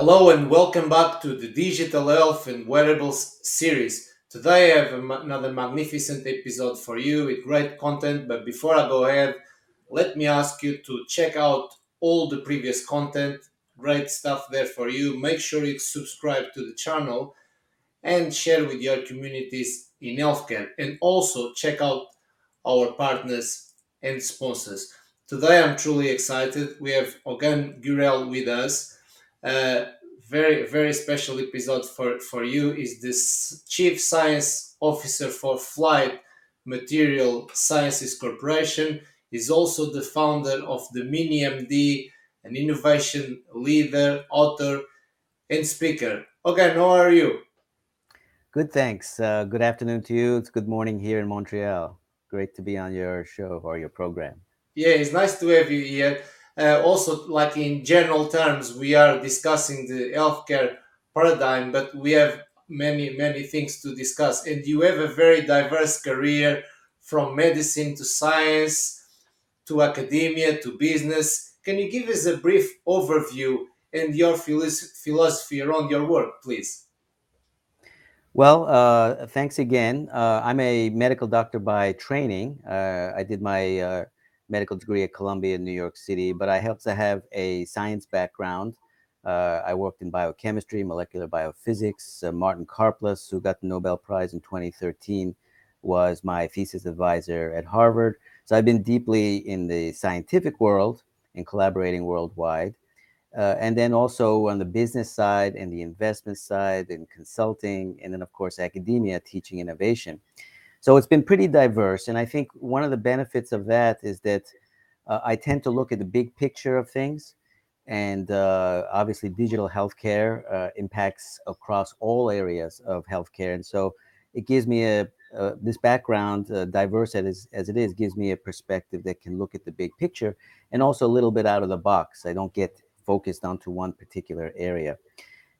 Hello and welcome back to the Digital Health and Wearables series. Today I have another magnificent episode for you with great content. But before I go ahead, let me ask you to check out all the previous content. Great stuff there for you. Make sure you subscribe to the channel and share with your communities in healthcare. And also check out our partners and sponsors. Today I'm truly excited. We have Ogan Gurel with us. Uh, very very special episode for for you is this chief science officer for Flite material sciences corporation. Is also the founder of the mini md an innovation leader author and speaker. Okay how are you? Good thanks. Uh, good afternoon to you. It's good morning here in montreal. Great to be on your show or your program. Yeah, it's nice to have you here. Uh, also, like in general terms, we are discussing the healthcare paradigm, but we have many, many things to discuss. And you have a very diverse career from medicine to science to academia to business. Can you give us a brief overview and your philosophy around your work, please? Well, uh, thanks again. Uh, I'm a medical doctor by training. Uh, I did my uh, medical degree at Columbia in New York City, but I to have a science background. Uh, I worked in biochemistry, molecular biophysics. Uh, Martin Karplus, who got the Nobel Prize in 2013, was my thesis advisor at Harvard. So I've been deeply in the scientific world and collaborating worldwide. Uh, and then also on the business side and the investment side and consulting, and then, of course, academia, teaching innovation. So it's been pretty diverse. And I think one of the benefits of that is that uh, I tend to look at the big picture of things. And uh, obviously, digital healthcare uh, impacts across all areas of healthcare. And so it gives me a, this background, uh, diverse as, as it is, gives me a perspective that can look at the big picture and also a little bit out of the box. I don't get focused onto one particular area.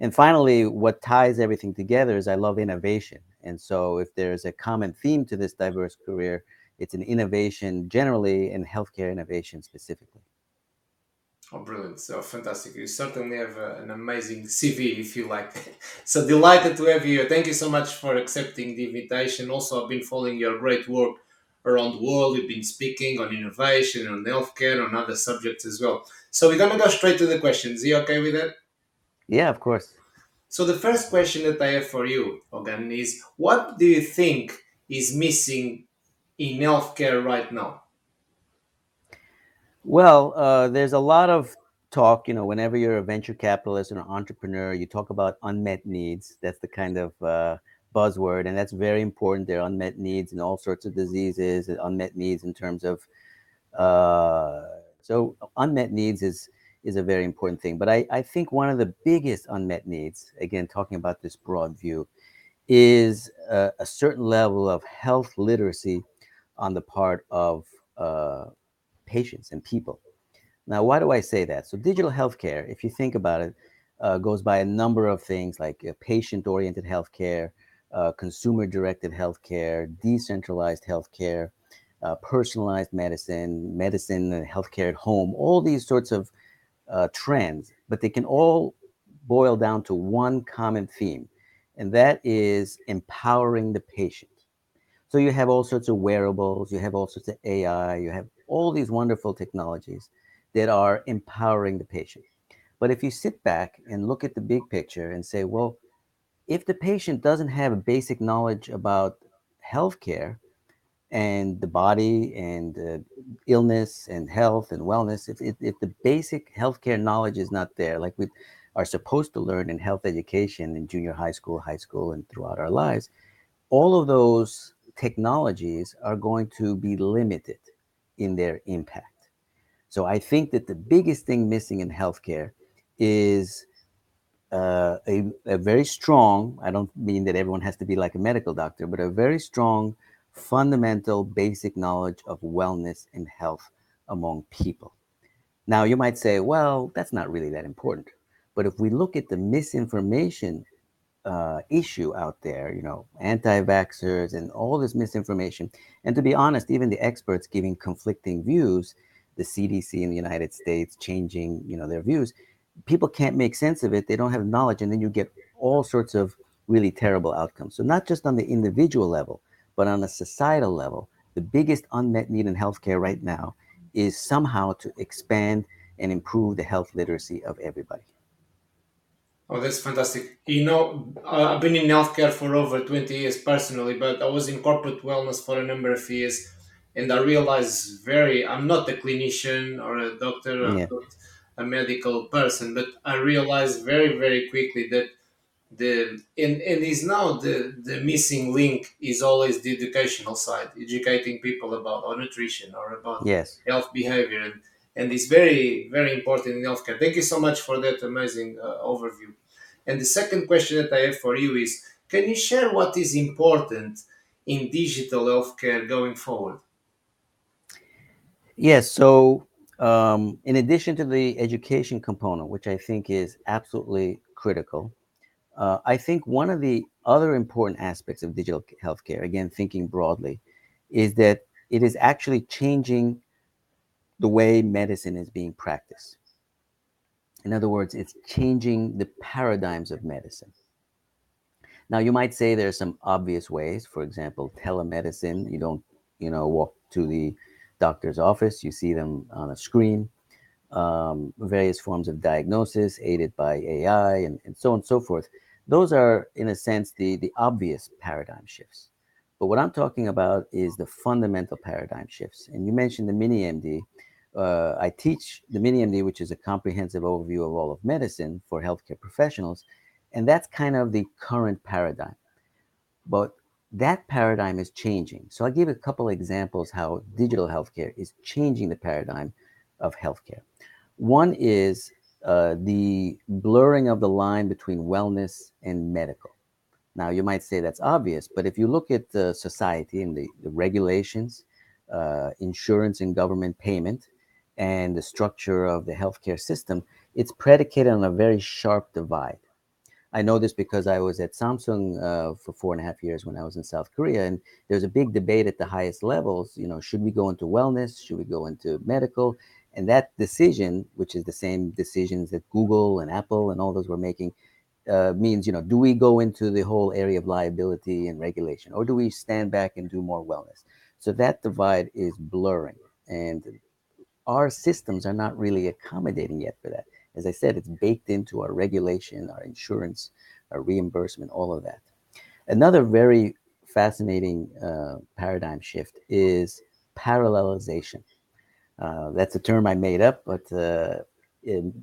And finally, what ties everything together is I love innovation. And so, if there's a common theme to this diverse career, it's an innovation generally and healthcare innovation specifically. Oh, brilliant. So fantastic. You certainly have a, an amazing CV, if you like. so delighted to have you. Thank you so much for accepting the invitation. Also, I've been following your great work around the world. You've been speaking on innovation, on healthcare, on other subjects as well. So we're going to go straight to the questions. Are you okay with that? Yeah, of course. So the first question that I have for you, Ogan, is what do you think is missing in healthcare right now? Well, uh, there's a lot of talk. You know, whenever you're a venture capitalist or an entrepreneur, you talk about unmet needs. That's the kind of uh, buzzword, and that's very important. There are unmet needs in all sorts of diseases, unmet needs in terms of. Uh, so unmet needs is is a very important thing. But I, I think one of the biggest unmet needs, again, talking about this broad view, is a, a certain level of health literacy on the part of uh, patients and people. Now, why do I say that? So, digital healthcare, if you think about it, uh, goes by a number of things like uh, patient oriented healthcare, uh, consumer directed healthcare, decentralized healthcare, uh, personalized medicine, medicine and healthcare at home, all these sorts of uh, trends, but they can all boil down to one common theme, and that is empowering the patient. So you have all sorts of wearables, you have all sorts of AI, you have all these wonderful technologies that are empowering the patient. But if you sit back and look at the big picture and say, well, if the patient doesn't have a basic knowledge about healthcare, and the body and uh, illness and health and wellness, if, if, if, the basic healthcare knowledge is not there, like we are supposed to learn in health education in junior high school, high school, and throughout our lives, all of those technologies are going to be limited in their impact. So I think that the biggest thing missing in healthcare is uh, a, a very strong, I don't mean that everyone has to be like a medical doctor, but a very strong fundamental basic knowledge of wellness and health among people. Now, you might say, well, that's not really that important. But if we look at the misinformation uh, issue out there, you know, anti vaxxers and all this misinformation, and to be honest, even the experts giving conflicting views, the CDC in the United States changing, you know, their views, people can't make sense of it. They don't have knowledge, and then you get all sorts of really terrible outcomes. So not just on the individual level, but on a societal level, the biggest unmet need in healthcare right now is somehow to expand and improve the health literacy of everybody. Oh, that's fantastic. You know, uh, I've been in healthcare for over 20 years personally, but I was in corporate wellness for a number of years. And I realized very, I'm not a clinician or a doctor, I'm not a medical person, but I realized very, very quickly that the and, and is now the the missing link is always the educational side educating people about or nutrition or about Yes. health behavior and and it's very very important in healthcare thank you so much for that amazing uh, overview and the second question that i have for you is can you share what is important in digital healthcare going forward Yes. So, um, in addition to the education component, which I think is absolutely critical, uh, I think one of the other important aspects of digital healthcare, again, thinking broadly, is that it is actually changing the way medicine is being practiced. In other words, it's changing the paradigms of medicine. Now, you might say there are some obvious ways. For example, telemedicine. You don't, you know, walk to the doctor's office. You see them on a screen. Um, various forms of diagnosis aided by AI and, and so on and so forth. Those are, in a sense, the the obvious paradigm shifts. But what I'm talking about is the fundamental paradigm shifts. And you mentioned the mini MD. Uh, I teach the mini MD, which is a comprehensive overview of all of medicine for healthcare professionals. And that's kind of the current paradigm. But that paradigm is changing. So I'll give a couple examples how digital healthcare is changing the paradigm of healthcare. One is uh, the blurring of the line between wellness and medical. Now, you might say that's obvious, but if you look at the society and the, the regulations, uh, insurance and government payment, and the structure of the healthcare system, it's predicated on a very sharp divide. I know this because I was at Samsung uh, for four and a half years when I was in South Korea, and there's a big debate at the highest levels. You know, should we go into wellness? Should we go into medical? And that decision, which is the same decisions that Google and Apple and all those were making, uh, means you know, do we go into the whole area of liability and regulation, or do we stand back and do more wellness? So that divide is blurring, and our systems are not really accommodating yet for that. As I said, it's baked into our regulation, our insurance, our reimbursement, all of that. Another very fascinating uh, paradigm shift is parallelization. Uh, that's a term I made up, but uh,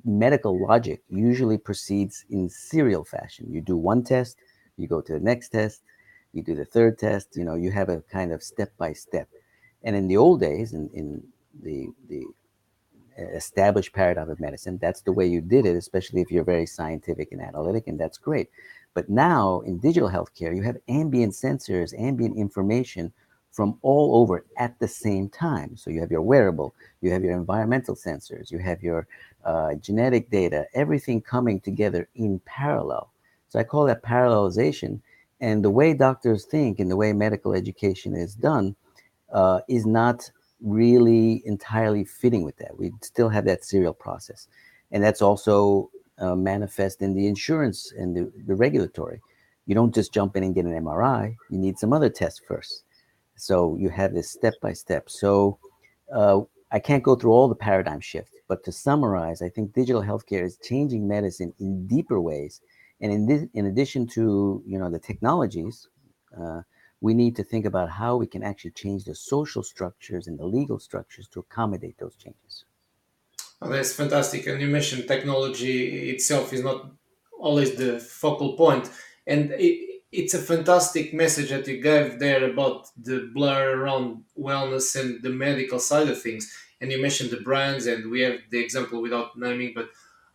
medical logic usually proceeds in serial fashion. You do one test, you go to the next test, you do the third test. You know, you have a kind of step by step. And in the old days, in, in the the established paradigm of medicine, that's the way you did it, especially if you're very scientific and analytic, and that's great. But now in digital healthcare, you have ambient sensors, ambient information from all over at the same time. So you have your wearable, you have your environmental sensors, you have your uh, genetic data, everything coming together in parallel. So I call that parallelization. And the way doctors think and the way medical education is done uh, is not really entirely fitting with that. We still have that serial process. And that's also uh, manifest in the insurance and the, the regulatory. You don't just jump in and get an MRI, you need some other tests first. So you have this step by step. So uh, I can't go through all the paradigm shift, but to summarize, I think digital healthcare is changing medicine in deeper ways. And in this, in addition to you know the technologies, uh, we need to think about how we can actually change the social structures and the legal structures to accommodate those changes. Oh, that's fantastic. And you mentioned technology itself is not always the focal point, and it's a fantastic message that you gave there about the blur around wellness and the medical side of things. And you mentioned the brands, and we have the example without naming, but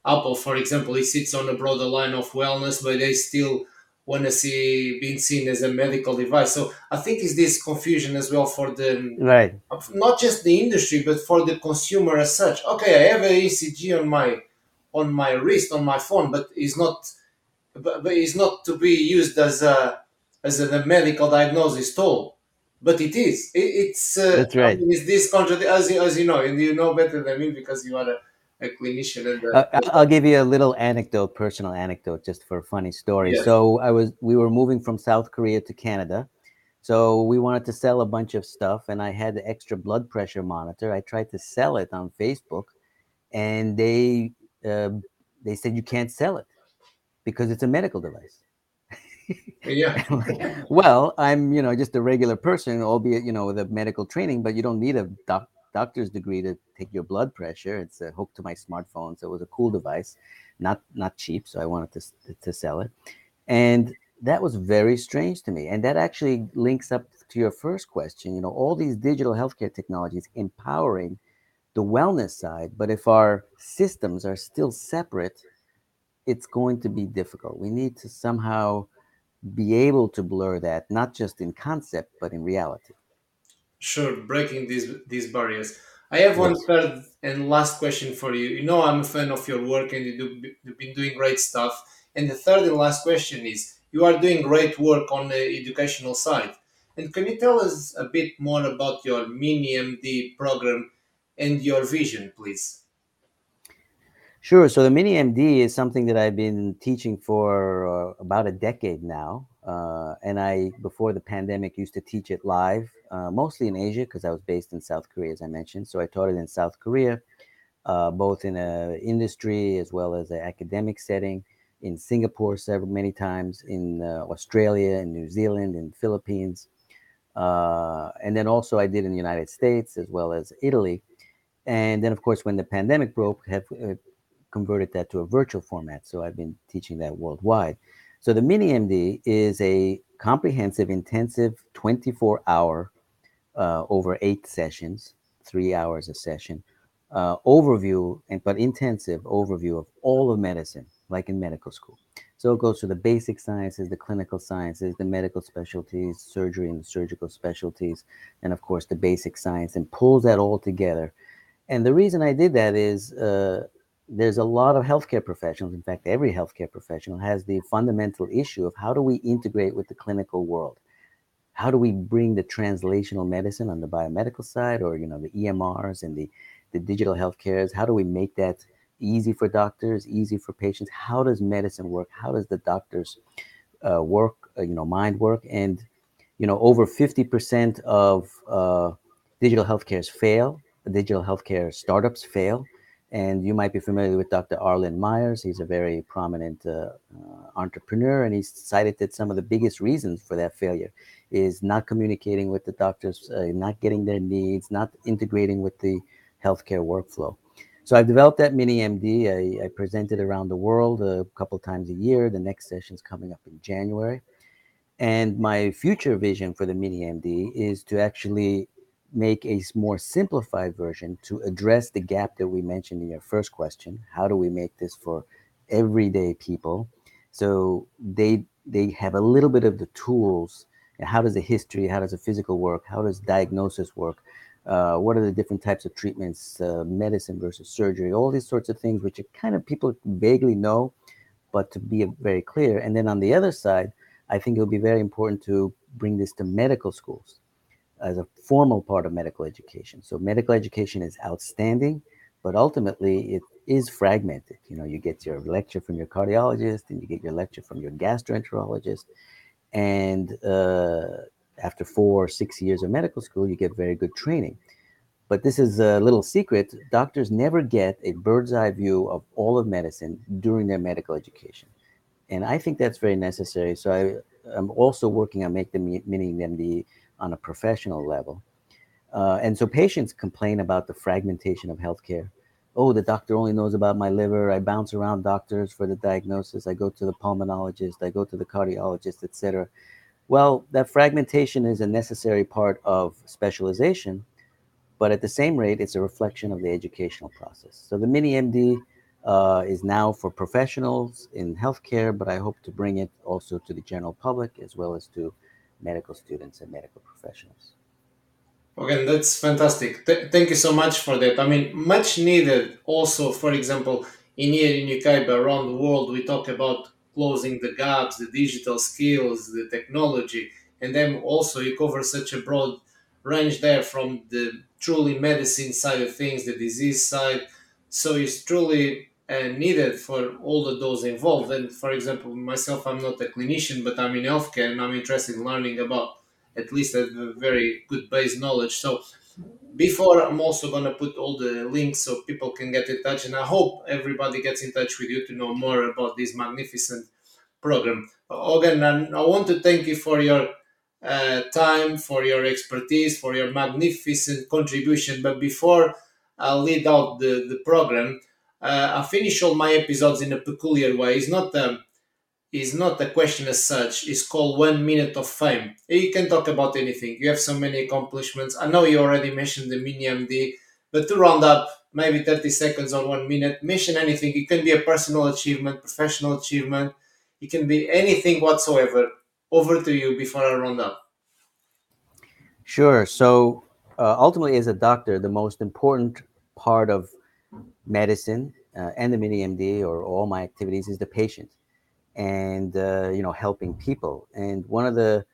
Apple, for example, it sits on a broader line of wellness, but they still want to see being seen as a medical device. So I think it's this confusion as well for the Right. not just the industry, but for the consumer as such. Okay, I have an ECG on my on my wrist on my phone, but it's not but, but it's not to be used as a as a medical diagnosis tool. But it is. It, it's uh, That's right. I mean, it's this contradict as you, as you know, and you know better than me because you are a, a clinician. And uh, I'll give you a little anecdote, personal anecdote, just for a funny story. Yeah. So I was, we were moving from South Korea to Canada. So we wanted to sell a bunch of stuff, and I had the extra blood pressure monitor. I tried to sell it on Facebook, and they uh, they said you can't sell it because it's a medical device. yeah. like, well, I'm you know just a regular person, albeit you know with a medical training, but you don't need a doc- doctor's degree to take your blood pressure. It's a hooked to my smartphone, so it was a cool device, not not cheap. So I wanted to to sell it, and that was very strange to me. And that actually links up to your first question. You know, all these digital healthcare technologies empowering the wellness side, but if our systems are still separate, it's going to be difficult. We need to somehow be able to blur that, not just in concept, but in reality. Sure, breaking these these barriers. I have one yes. third and last question for you. You know, I'm a fan of your work, and you do, you've been doing great stuff. And the third and last question is: You are doing great work on the educational side. And can you tell us a bit more about your mini MD program and your vision, please? Sure. So the Mini MD is something that I've been teaching for uh, about a decade now. Uh, and I, before the pandemic, used to teach it live, uh, mostly in Asia because I was based in South Korea, as I mentioned. So I taught it in South Korea, uh, both in a industry as well as an academic setting. In Singapore, several many times. In uh, Australia, in New Zealand, in Philippines, uh, and then also I did in the United States as well as Italy. And then, of course, when the pandemic broke, have converted that to a virtual format. So I've been teaching that worldwide. So the Mini MD is a comprehensive, intensive, 24 hour, uh, over eight sessions, three hours a session, uh, overview, and but intensive overview of all of medicine, like in medical school. So it goes through the basic sciences, the clinical sciences, the medical specialties, surgery and the surgical specialties, and of course the basic science, and pulls that all together. And the reason I did that is uh, there's a lot of healthcare professionals, in fact, every healthcare professional has the fundamental issue of how do we integrate with the clinical world? How do we bring the translational medicine on the biomedical side or, you know, the EMRs and the, the digital healthcares? How do we make that easy for doctors, easy for patients? How does medicine work? How does the doctor's uh, work, uh, you know, mind work? And, you know, over 50% of uh, digital healthcares fail, digital healthcare startups fail and you might be familiar with Dr. Arlen Meyers. He's a very prominent uh, uh, entrepreneur, and he's cited that some of the biggest reasons for that failure is not communicating with the doctors, uh, not getting their needs, not integrating with the healthcare workflow. So I've developed that mini MD. I, I present it around the world a couple times a year. The next session is coming up in January. And my future vision for the mini MD is to actually make a more simplified version to address the gap that we mentioned in your first question. How do we make this for everyday people? So they they have a little bit of the tools. How does the history? How does the physical work? How does diagnosis work? Uh, what are the different types of treatments? Uh, medicine versus surgery. All these sorts of things, which are kind of people vaguely know, but to be very clear. And then on the other side, I think it would be very important to bring this to medical schools as a formal part of medical education. So medical education is outstanding, but ultimately it is fragmented. You know, you get your lecture from your cardiologist, and you get your lecture from your gastroenterologist, and uh, after four or six years of medical school, you get very good training. But this is a little secret: doctors never get a bird's eye view of all of medicine during their medical education, and I think that's very necessary. So I, I'm also working on make the mini MD on a professional level. Uh, and so patients complain about the fragmentation of healthcare. Oh, the doctor only knows about my liver. I bounce around doctors for the diagnosis. I go to the pulmonologist. I go to the cardiologist, etc. Well, that fragmentation is a necessary part of specialization, but at the same rate, it's a reflection of the educational process. So the mini MD uh, is now for professionals in healthcare, but I hope to bring it also to the general public as well as to medical students and medical professionals. Okay, that's fantastic. Th- thank you so much for that. I mean, much needed also, for example, in here in UK, but around the world, we talk about closing the gaps, the digital skills, the technology, and then also you cover such a broad range there from the truly medicine side of things, the disease side, So it's truly needed for all of those involved. And for example, myself, I'm not a clinician, but I'm in healthcare and I'm interested in learning about at least a very good base knowledge. So before i'm also going to put all the links so people can get in touch and i hope everybody gets in touch with you to know more about this magnificent program again i want to thank you for your uh, time for your expertise for your magnificent contribution but before i lead out the, the program i finish all my episodes in a peculiar way it's not um, is not a question as such. It's called one minute of fame. You can talk about anything. You have so many accomplishments. I know you already mentioned the mini MD, but to round up, maybe 30 seconds or one minute, mention anything. It can be a personal achievement, professional achievement. It can be anything whatsoever. Over to you before I round up. Sure. So uh, ultimately, as a doctor, the most important part of medicine uh, and the mini MD or all my activities is the patient and uh, you know helping people. And one of the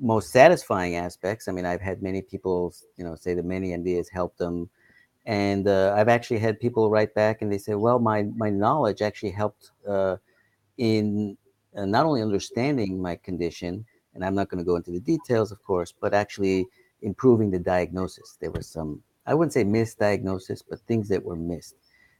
most satisfying aspects i mean i've had many people you know say the mini md has helped them. And uh, i've actually had people write back and they say well my my knowledge actually helped uh, in uh, not only understanding my condition and i'm not going to go into the details of course but actually improving the diagnosis. There was some i wouldn't say misdiagnosis but things that were missed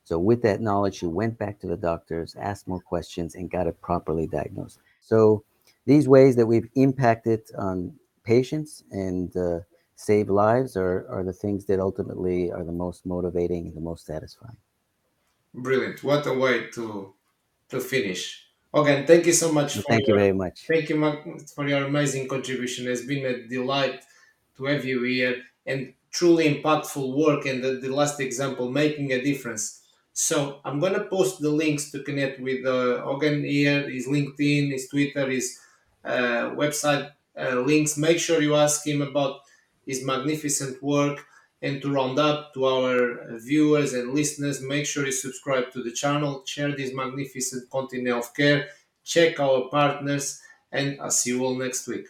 so, with that knowledge, she went back to the doctors, asked more questions, and got it properly diagnosed. So, these ways that we've impacted on patients and uh, save lives are, are the things that ultimately are the most motivating and the most satisfying. Brilliant. What a way to to finish. Again, thank you so much. thank your, you very much. Thank you for your amazing contribution. It's been a delight to have you here and truly impactful work. And the, the last example, making a difference so I'm gonna post the links to connect with uh, Ogan here, his LinkedIn, his Twitter, his uh, website uh, links. Make sure you ask him about his magnificent work. And to round up to our viewers and listeners, make sure you subscribe to the channel, share this magnificent content in healthcare, check our partners, and I'll see you all next week.